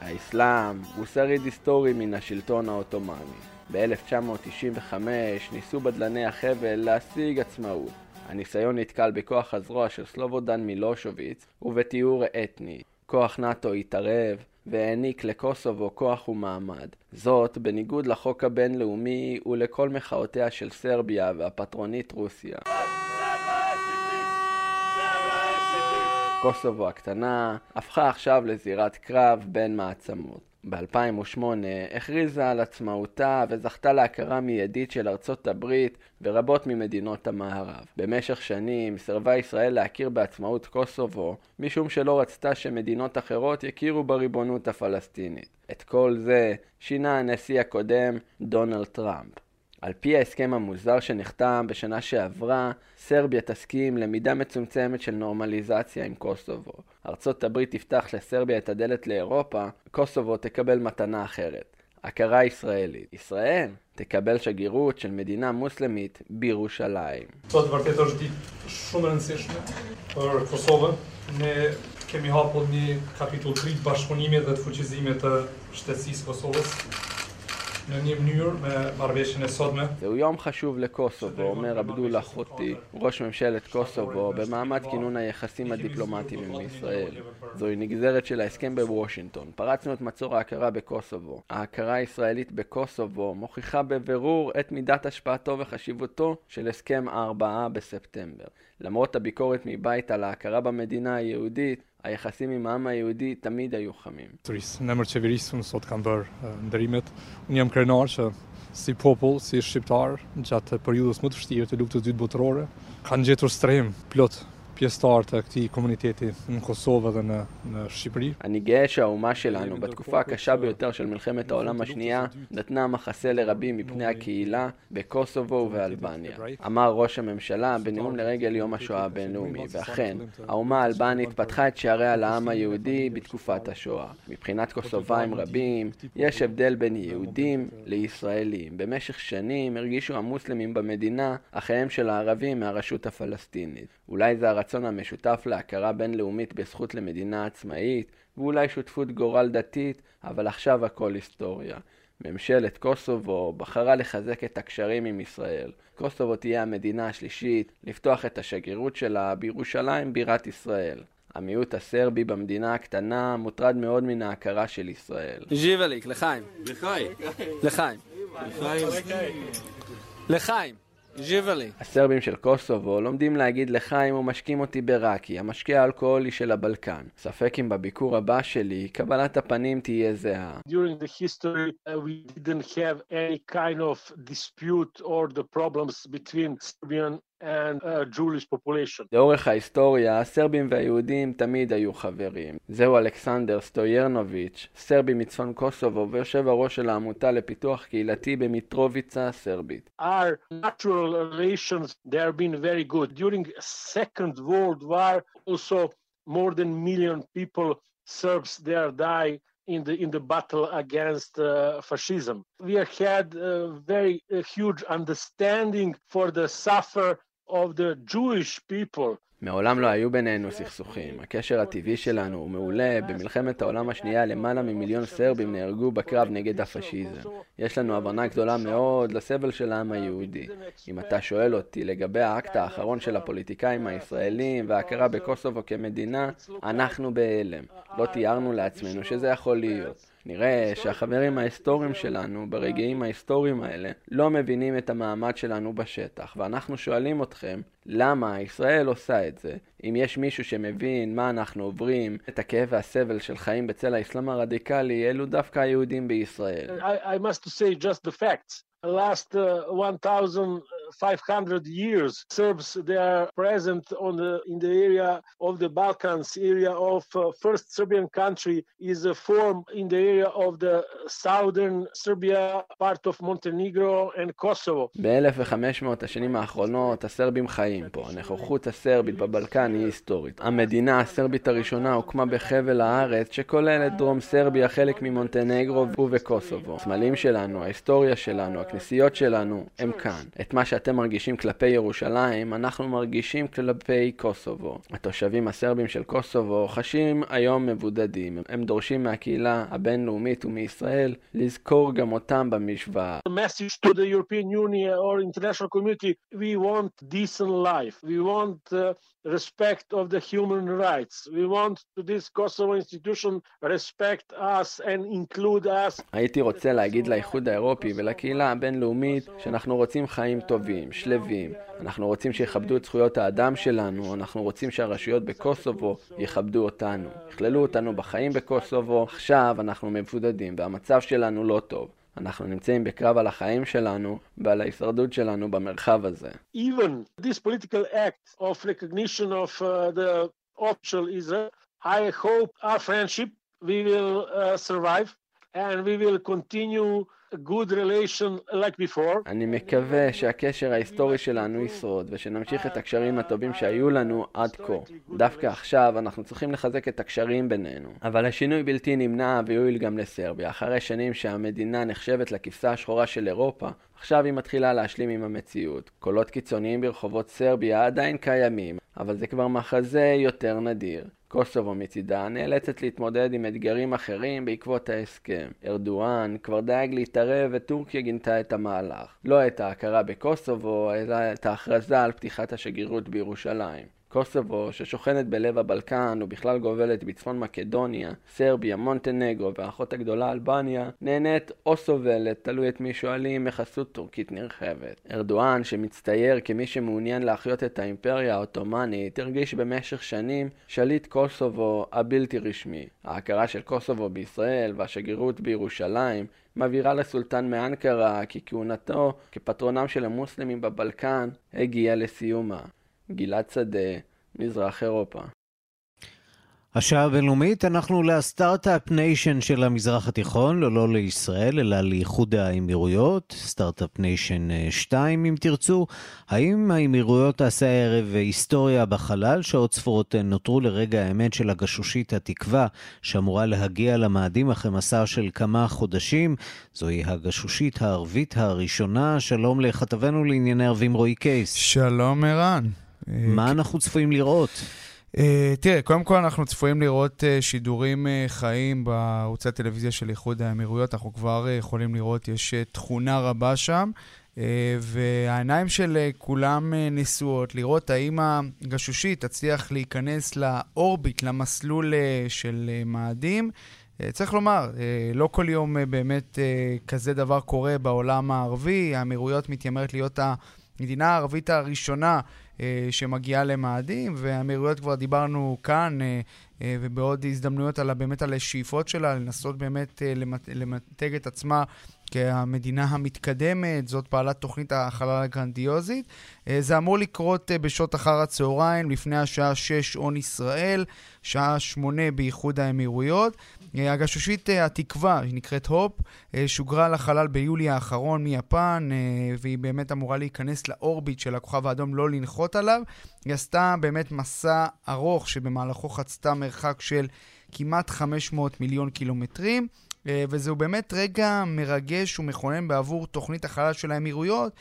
האסלאם הוא שריד היסטורי מן השלטון העות'מאני. ב-1995 ניסו בדלני החבל להשיג עצמאות. הניסיון נתקל בכוח הזרוע של סלובודן מילושוביץ ובתיאור אתני. כוח נאט"ו התערב, והעניק לקוסובו כוח ומעמד. זאת בניגוד לחוק הבינלאומי ולכל מחאותיה של סרביה והפטרונית רוסיה. קוסובו הקטנה הפכה עכשיו לזירת קרב בין מעצמות. ב-2008 הכריזה על עצמאותה וזכתה להכרה מיידית של ארצות הברית ורבות ממדינות המערב. במשך שנים סירבה ישראל להכיר בעצמאות קוסובו משום שלא רצתה שמדינות אחרות יכירו בריבונות הפלסטינית. את כל זה שינה הנשיא הקודם דונלד טראמפ. על פי ההסכם המוזר שנחתם בשנה שעברה, סרביה תסכים למידה מצומצמת של נורמליזציה עם קוסובו. ארצות הברית תפתח לסרביה את הדלת לאירופה, קוסובו תקבל מתנה אחרת. הכרה ישראלית. ישראל תקבל שגרירות של מדינה מוסלמית בירושלים. kemi hapur një kapitull të ri të bashkëpunimit dhe të fuqizimit të shtetësisë Kosovës. זהו יום חשוב לקוסובו, אומר עבדולה חוטי, ראש ממשלת קוסובו, במעמד כינון היחסים הדיפלומטיים עם ישראל. זוהי נגזרת של ההסכם בוושינגטון. פרצנו את מצור ההכרה בקוסובו. ההכרה הישראלית בקוסובו מוכיחה בבירור את מידת השפעתו וחשיבותו של הסכם הארבעה בספטמבר. למרות הביקורת מבית על ההכרה במדינה היהודית, היחסים עם העם היהודי תמיד היו חמים. Në emër qeverisë unë sot kam bërë ndërimet. Unë jam krenar që si popull, si shqiptar, gjatë periudhës më të vështirë të luftës dytë botërore, kanë gjetur strehim plot פייסטאר të këtij komuniteti në Kosovë dhe në, në Shqipëri. אני גאה שהאומה שלנו בתקופה הקשה ביותר של מלחמת העולם השנייה נתנה מחסה לרבים מפני הקהילה בקוסובו ובאלבניה. אמר ראש הממשלה בנאום לרגל יום השואה הבינלאומי, ואכן, האומה האלבנית פתחה את שעריה לעם היהודי בתקופת השואה. מבחינת קוסובאים רבים, יש הבדל בין יהודים לישראלים. במשך שנים הרגישו המוסלמים במדינה אחיהם של הערבים מהרשות הפלסטינית. אולי זה הרצון המשותף להכרה בינלאומית בזכות למדינה עצמאית, ואולי שותפות גורל דתית, אבל עכשיו הכל היסטוריה. ממשלת קוסובו בחרה לחזק את הקשרים עם ישראל. קוסובו תהיה המדינה השלישית לפתוח את השגרירות שלה בירושלים בירת ישראל. המיעוט הסרבי במדינה הקטנה מוטרד מאוד מן ההכרה של ישראל. ז'יבליק, לחיים. לחיים. לחיים. לחיים. ז'יבלי. הסרבים של קוסובו לומדים להגיד לחיים ומשקים אותי בראקי, המשקה האלכוהולי של הבלקן. ספק אם בביקור הבא שלי, קבלת הפנים תהיה זהה. During the history, uh, we didn't have any kind of dispute or the problems between Serbian and uh, Jewish population. לאורך ההיסטוריה, הסרבים והיהודים תמיד היו חברים. זהו אלכסנדר סטוירנוביץ', סרבי מצפון קוסובו ויושב הראש של העמותה לפיתוח קהילתי במיטרוביצה הסרבית. Our natural relations, they have been very good. During Second World War, also more than million people, Serbs, there die in the in the battle against uh, fascism. We had a very a huge understanding for the suffer of the Jewish people. מעולם לא היו בינינו סכסוכים. הקשר הטבעי שלנו הוא מעולה. במלחמת העולם השנייה למעלה ממיליון סרבים נהרגו בקרב נגד הפשיזם. יש לנו הבנה גדולה מאוד לסבל של העם היהודי. אם אתה שואל אותי לגבי האקט האחרון של הפוליטיקאים הישראלים וההכרה בקוסובו כמדינה, אנחנו בהלם. לא תיארנו לעצמנו שזה יכול להיות. נראה שהחברים ההיסטוריים שלנו ברגעים ההיסטוריים האלה לא מבינים את המעמד שלנו בשטח, ואנחנו שואלים אתכם למה ישראל עושה את זה. אם יש מישהו שמבין מה אנחנו עוברים, את הכאב והסבל של חיים בצל האסלאם הרדיקלי, אלו דווקא היהודים בישראל. I, I must say just the facts. last uh, 1,500 years, Serbs they are present on the in the area of the Balkans, area of uh, first Serbian country is a form in the area of the southern Serbia, part of Montenegro and Kosovo. ב-1500 השנים האחרונות הסרבים חיים פה. הנוכחות הסרבית בבלקן היא היסטורית. המדינה הסרבית הראשונה הוקמה בחבל הארץ שכולל את דרום סרביה, חלק ממונטנגרו ובקוסובו. הסמלים שלנו, ההיסטוריה שלנו, הכנסיות שלנו הם כאן. את מה שאתם מרגישים כלפי ירושלים, אנחנו מרגישים כלפי קוסובו. התושבים הסרבים של קוסובו חשים היום מבודדים. הם דורשים מהקהילה הבינלאומית ומישראל לזכור גם אותם במשוואה. Respect of the human rights. We want to this Kosovo institution respect us and include us. הייתי רוצה להגיד לאיחוד האירופי ולקהילה הבינלאומית שאנחנו רוצים חיים טובים, שלווים. אנחנו רוצים שיכבדו את זכויות האדם שלנו, אנחנו רוצים שהרשויות בקוסובו יכבדו אותנו. יכללו אותנו בחיים בקוסובו, עכשיו אנחנו מבודדים והמצב שלנו לא טוב. אנחנו נמצאים בקרב על החיים שלנו ועל ההישרדות שלנו במרחב הזה. Even this political act of recognition of uh, the official Israel, I hope our friendship we will uh, survive and we will continue אני מקווה שהקשר ההיסטורי שלנו ישרוד ושנמשיך את הקשרים הטובים שהיו לנו עד כה. דווקא עכשיו אנחנו צריכים לחזק את הקשרים בינינו. אבל השינוי בלתי נמנע ויועיל גם לסרביה. אחרי שנים שהמדינה נחשבת לכבשה השחורה של אירופה, עכשיו היא מתחילה להשלים עם המציאות. קולות קיצוניים ברחובות סרביה עדיין קיימים, אבל זה כבר מחזה יותר נדיר. קוסובו מצידה נאלצת להתמודד עם אתגרים אחרים בעקבות ההסכם. ארדואן כבר דאג להתערב וטורקיה גינתה את המהלך. לא את ההכרה בקוסובו, אלא את ההכרזה על פתיחת השגרירות בירושלים. קוסובו, ששוכנת בלב הבלקן ובכלל גובלת בצפון מקדוניה, סרביה, מונטנגרו והאחות הגדולה אלבניה, נהנית או סובלת, תלוי את מי שואלים, מחסות טורקית נרחבת. ארדואן, שמצטייר כמי שמעוניין להחיות את האימפריה העות'מאנית, הרגיש במשך שנים שליט קוסובו הבלתי רשמי. ההכרה של קוסובו בישראל והשגרירות בירושלים מבהירה לסולטן מאנקרה כי כהונתו כפטרונם של המוסלמים בבלקן הגיעה לסיומה. גלעד שדה, מזרח אירופה. השעה הבינלאומית, אנחנו ל start-up nation של המזרח התיכון, לא, לא לישראל, אלא לאיחוד האמירויות, start-up nation 2 אם תרצו. האם האמירויות תעשה הערב היסטוריה בחלל? שעות ספורות נותרו לרגע האמת של הגשושית התקווה, שאמורה להגיע למאדים אחרי מסע של כמה חודשים. זוהי הגשושית הערבית הראשונה. שלום לכתבנו לענייני ערבים רועי קייס. שלום ערן. מה אנחנו צפויים לראות? Uh, תראה, קודם כל אנחנו צפויים לראות uh, שידורים חיים בערוצי הטלוויזיה של איחוד האמירויות. אנחנו כבר יכולים לראות, יש תכונה רבה שם. והעיניים של כולם נשואות לראות האם הגשושית תצליח להיכנס לאורביט, למסלול של מאדים. צריך לומר, לא כל יום באמת כזה דבר קורה בעולם הערבי. האמירויות מתיימרת להיות המדינה הערבית הראשונה אה, שמגיעה למאדים, והאמירויות כבר דיברנו כאן אה, אה, ובעוד הזדמנויות על, באמת על השאיפות שלה, לנסות באמת למתג את עצמה כמדינה המתקדמת, זאת פעלת תוכנית החלל הגרנדיוזית. זה אמור לקרות בשעות אחר הצהריים, לפני השעה 6 הון ישראל, שעה 8 באיחוד האמירויות. אה, הגשושית אה, התקווה, היא נקראת הופ, אה, שוגרה לחלל ביולי האחרון מיפן, והיא באמת אמורה להיכנס לאורביט של הכוכב האדום, לא לנחות עליו. היא עשתה באמת מסע ארוך שבמהלכו חצתה מרחק של כמעט 500 מיליון קילומטרים. וזהו באמת רגע מרגש ומכונן בעבור תוכנית החלל של האמירויות,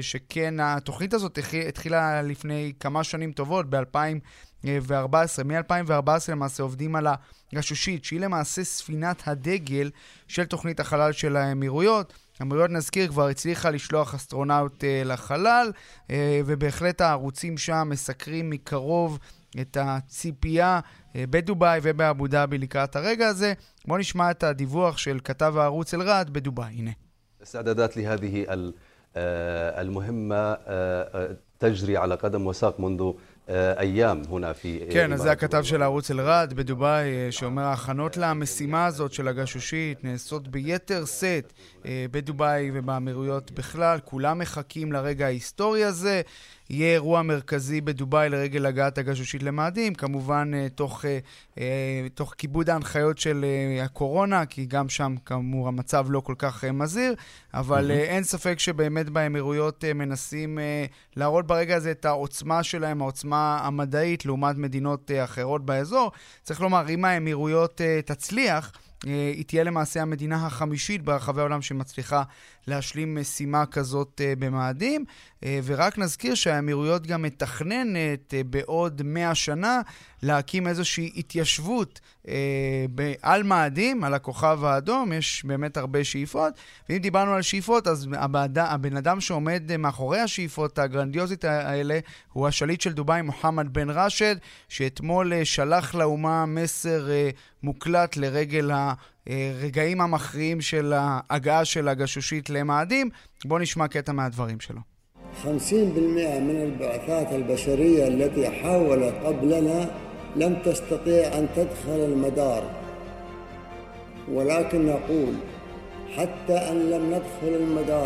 שכן התוכנית הזאת התחילה לפני כמה שנים טובות, ב-2014. מ-2014 למעשה עובדים על הגשושית, שהיא למעשה ספינת הדגל של תוכנית החלל של האמירויות. האמירויות, נזכיר, כבר הצליחה לשלוח אסטרונאוט לחלל, ובהחלט הערוצים שם מסקרים מקרוב את הציפייה uh, בדובאי ובאבו דאבי לקראת הרגע הזה. בואו נשמע את הדיווח של כתב הערוץ אל-ראד בדובאי, הנה. استعدادات لهذه المهمة تجري على قدم وساق منذ אייam הונה פי... כן, אז זה הכתב של הערוץ אל-ראד בדובאי, אה, שאומר ההכנות למשימה הזאת של הגשושית נעשות ביתר שאת אה, בדובאי ובאמירויות בכלל. כולם מחכים לרגע ההיסטורי הזה. יהיה אירוע מרכזי בדובאי לרגל הגעת הגשושית למאדים, כמובן אה, תוך, אה, אה, תוך כיבוד ההנחיות של הקורונה, כי גם שם כאמור המצב לא כל כך מזהיר, אבל mm-hmm. אין ספק שבאמת באמירויות מנסים להראות ברגע הזה את העוצמה שלהם, העוצמה המדעית לעומת מדינות אחרות באזור. צריך לומר, אם האמירויות תצליח, היא תהיה למעשה המדינה החמישית ברחבי העולם שמצליחה להשלים משימה כזאת במאדים. Uh, ורק נזכיר שהאמירויות גם מתכננת uh, בעוד מאה שנה להקים איזושהי התיישבות uh, על מאדים, על הכוכב האדום, יש באמת הרבה שאיפות. ואם דיברנו על שאיפות, אז הבד... הבן אדם שעומד מאחורי השאיפות הגרנדיוזית האלה הוא השליט של דובאי, מוחמד בן ראשד, שאתמול שלח לאומה מסר מוקלט לרגל ה... הרגעים המכריעים של ההגעה של הגשושית למאדים. בואו נשמע קטע מהדברים שלו. 50% من البعثات البشرية التي حاولت قبلنا لم تستطيع أن تدخل المدار. ولكن نقول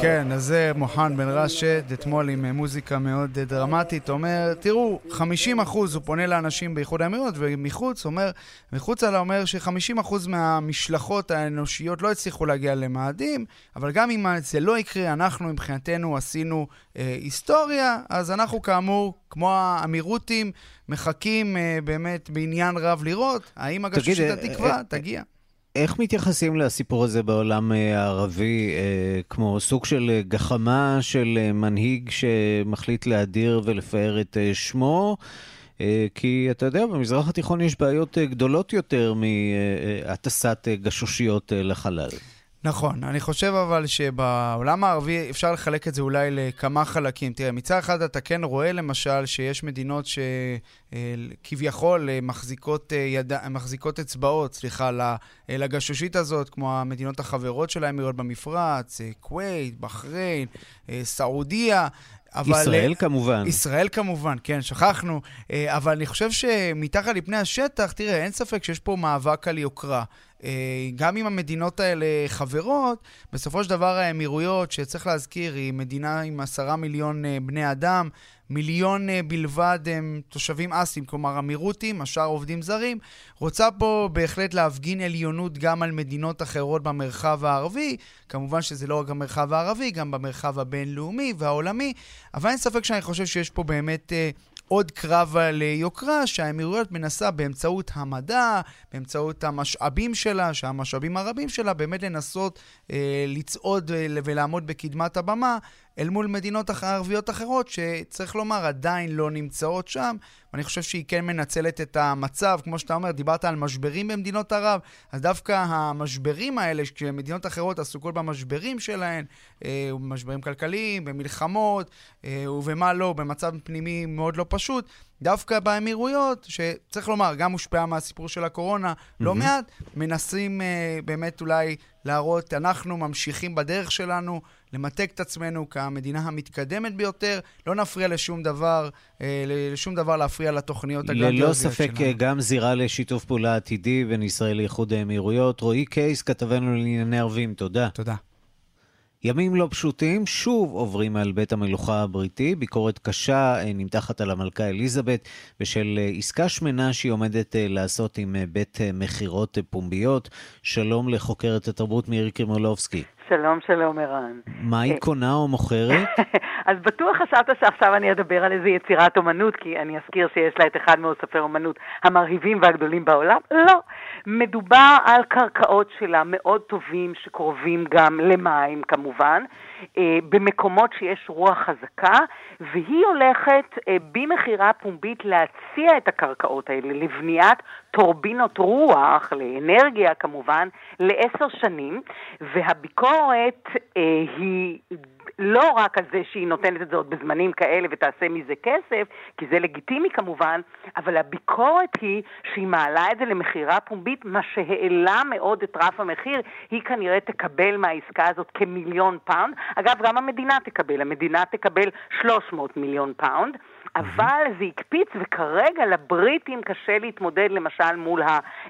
כן, אז זה מוחן בן רשד, אתמול עם מוזיקה מאוד דרמטית, אומר, תראו, 50 אחוז, הוא פונה לאנשים באיחוד האמירות, ומחוץ, אומר, מחוץ לה אומר ש-50 אחוז מהמשלחות האנושיות לא הצליחו להגיע למאדים, אבל גם אם זה לא יקרה, אנחנו מבחינתנו עשינו אה, היסטוריה, אז אנחנו כאמור, כמו האמירותים, מחכים אה, באמת בעניין רב לראות האם הגשושית התקווה אה, אה, תגיע. איך מתייחסים לסיפור הזה בעולם אה, הערבי, אה, כמו סוג של אה, גחמה של מנהיג שמחליט להדיר ולפאר את שמו? כי אתה יודע, במזרח התיכון יש בעיות גדולות יותר מהטסת גשושיות לחלל. נכון, אני חושב אבל שבעולם הערבי אפשר לחלק את זה אולי לכמה חלקים. תראה, מצד אחד אתה כן רואה למשל שיש מדינות שכביכול מחזיקות, יד... מחזיקות אצבעות, סליחה, לגשושית הזאת, כמו המדינות החברות של האמירויות במפרץ, כווית, בחריין, סעודיה. אבל... ישראל כמובן. ישראל כמובן, כן, שכחנו. אבל אני חושב שמתחת לפני השטח, תראה, אין ספק שיש פה מאבק על יוקרה. אה, גם אם המדינות האלה חברות, בסופו של דבר האמירויות, שצריך להזכיר, היא מדינה עם עשרה מיליון אה, בני אדם, מיליון אה, בלבד הם תושבים אסים, כלומר אמירותים, השאר עובדים זרים, רוצה פה בהחלט להפגין עליונות גם על מדינות אחרות במרחב הערבי. כמובן שזה לא רק המרחב הערבי, גם במרחב הבינלאומי והעולמי, אבל אין ספק שאני חושב שיש פה באמת עוד קרב על יוקרה שהאמירויות מנסה באמצעות המדע, באמצעות המשאבים שלה, שהמשאבים הרבים שלה, באמת לנסות אה, לצעוד אה, ולעמוד בקדמת הבמה אל מול מדינות ערביות אחרות, שצריך לומר, עדיין לא נמצאות שם. ואני חושב שהיא כן מנצלת את המצב, כמו שאתה אומר, דיברת על משברים במדינות ערב, אז דווקא המשברים האלה, כשמדינות אחרות עסוקות במשברים שלהן, אה, משברים כלכליים, במלחמות, אה, ובמה לא, במצב פנימי מאוד לא פשוט, דווקא באמירויות, שצריך לומר, גם הושפעה מהסיפור של הקורונה mm-hmm. לא מעט, מנסים אה, באמת אולי להראות, אנחנו ממשיכים בדרך שלנו, למתג את עצמנו כמדינה המתקדמת ביותר, לא נפריע לשום דבר, אה, לשום דבר להפריע לתוכניות הגרנדיוזיות שלנו. ללא ספק גם זירה לשיתוף פעולה עתידי בין ישראל לאיחוד האמירויות. רועי קייס, כתבנו לענייני ערבים, תודה. תודה. ימים לא פשוטים שוב עוברים על בית המלוכה הבריטי. ביקורת קשה אה, נמתחת על המלכה אליזבת בשל אה, עסקה שמנה שהיא עומדת אה, לעשות עם בית מכירות פומביות. שלום לחוקרת התרבות מירי קרימולובסקי. שלום, שלום, ערן. מה היא קונה או מוכרת? אז בטוח חשבת שעכשיו אני אדבר על איזה יצירת אומנות, כי אני אזכיר שיש לה את אחד מאוספי אומנות המרהיבים והגדולים בעולם? לא. מדובר על קרקעות שלה מאוד טובים, שקרובים גם למים כמובן, אה, במקומות שיש רוח חזקה, והיא הולכת אה, במכירה פומבית להציע את הקרקעות האלה לבניית טורבינות רוח, לאנרגיה כמובן, לעשר שנים, והביקורת אה, היא לא רק על זה שהיא נותנת את זה עוד בזמנים כאלה ותעשה מזה כסף, כי זה לגיטימי כמובן, אבל הביקורת היא שהיא מעלה את זה למכירה פומבית, מה שהעלה מאוד את רף המחיר, היא כנראה תקבל מהעסקה הזאת כמיליון פאונד. אגב, גם המדינה תקבל, המדינה תקבל 300 מיליון פאונד. אבל זה הקפיץ, וכרגע לבריטים קשה להתמודד למשל מול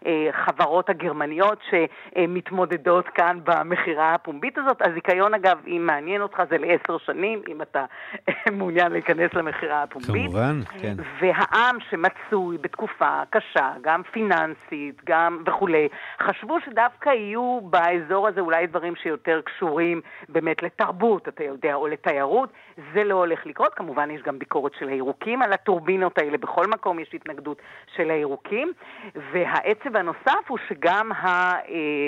החברות הגרמניות שמתמודדות כאן במכירה הפומבית הזאת. הזיכיון, אגב, אם מעניין אותך, זה לעשר שנים, אם אתה מעוניין להיכנס למכירה הפומבית. כמובן, כן. והעם שמצוי בתקופה קשה, גם פיננסית, גם וכולי, חשבו שדווקא יהיו באזור הזה אולי דברים שיותר קשורים באמת לתרבות, אתה יודע, או לתיירות. זה לא הולך לקרות. כמובן, יש גם ביקורת של הירוקים. הירוקים על הטורבינות האלה, בכל מקום יש התנגדות של הירוקים, והעצב הנוסף הוא שגם אה,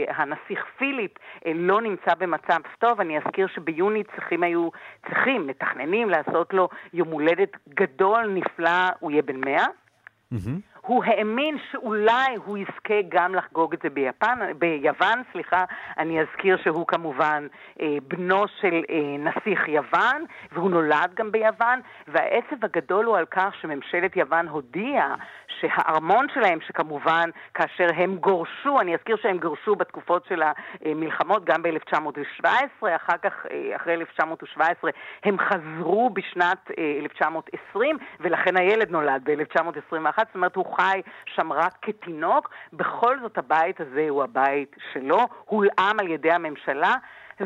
הנסיך פיליפ אה, לא נמצא במצב טוב. אני אזכיר שביוני צריכים היו, צריכים, מתכננים לעשות לו יום הולדת גדול, נפלא, הוא יהיה בן מאה. Mm-hmm. הוא האמין שאולי הוא יזכה גם לחגוג את זה ביפן, ביוון, סליחה, אני אזכיר שהוא כמובן אה, בנו של אה, נסיך יוון, והוא נולד גם ביוון, והעצב הגדול הוא על כך שממשלת יוון הודיעה שהארמון שלהם, שכמובן כאשר הם גורשו, אני אזכיר שהם גורשו בתקופות של המלחמות, גם ב-1917, אחר כך, אה, אחרי 1917, הם חזרו בשנת 1920, אה, ולכן הילד נולד ב-1921, זאת אומרת, הוא חי שם רק כתינוק. בכל זאת, הבית הזה הוא הבית שלו, הולאם על ידי הממשלה.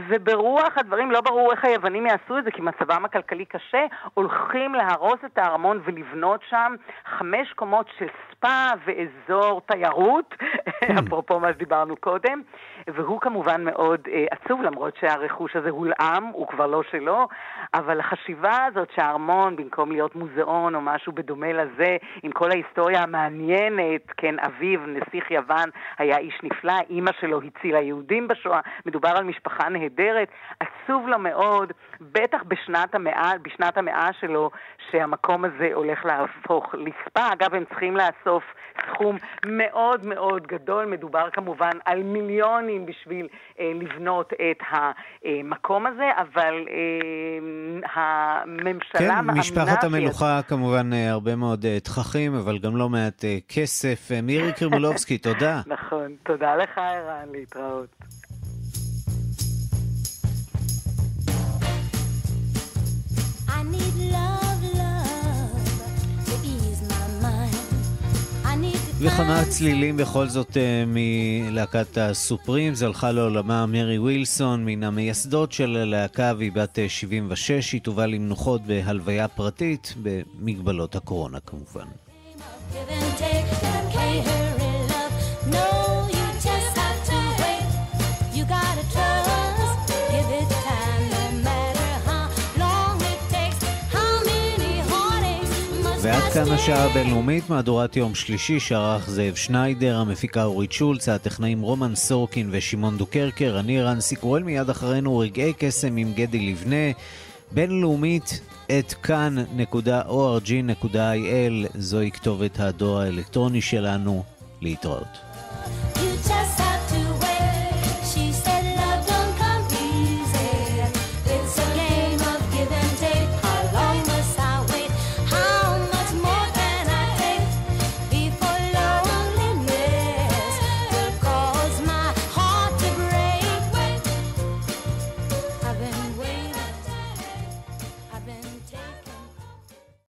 וברוח הדברים, לא ברור איך היוונים יעשו את זה, כי מצבם הכלכלי קשה, הולכים להרוס את הארמון ולבנות שם חמש קומות של ספא ואזור תיירות. אפרופו מה שדיברנו קודם, והוא כמובן מאוד אה, עצוב, למרות שהרכוש הזה הולאם, הוא כבר לא שלו, אבל החשיבה הזאת שהארמון, במקום להיות מוזיאון או משהו בדומה לזה, עם כל ההיסטוריה המעניינת, כן, אביו, נסיך יוון, היה איש נפלא, אימא שלו הצילה יהודים בשואה, מדובר על משפחה נהדרת, עצוב לו מאוד, בטח בשנת המאה, בשנת המאה שלו, שהמקום הזה הולך להפוך לספא. אגב, הם צריכים לאסוף סכום מאוד מאוד גדול, מדובר כמובן על מיליונים בשביל אה, לבנות את המקום הזה, אבל אה, הממשלה כן, מאמינה... כן, משפחת המלוכה ש... כמובן אה, הרבה מאוד אה, תככים, אבל גם לא מעט אה, כסף. אה, מירי קרימולובסקי, תודה. נכון, תודה לך, ערן, להתראות. וכמה צלילים בכל זאת אה, מלהקת הסופרים, זלחה לעולמה מרי ווילסון, מן המייסדות של הלהקה, והיא בת 76, היא תובא למנוחות בהלוויה פרטית, במגבלות הקורונה כמובן. ועד כאן השעה הבינלאומית, מהדורת יום שלישי שערך זאב שניידר, המפיקה אורית שולץ, הטכנאים רומן סורקין ושמעון דוקרקר, אני רנסי קורל, מיד אחרינו רגעי קסם עם גדי לבנה. בינלאומית, את כאן.org.il זוהי כתובת הדואר האלקטרוני שלנו. להתראות.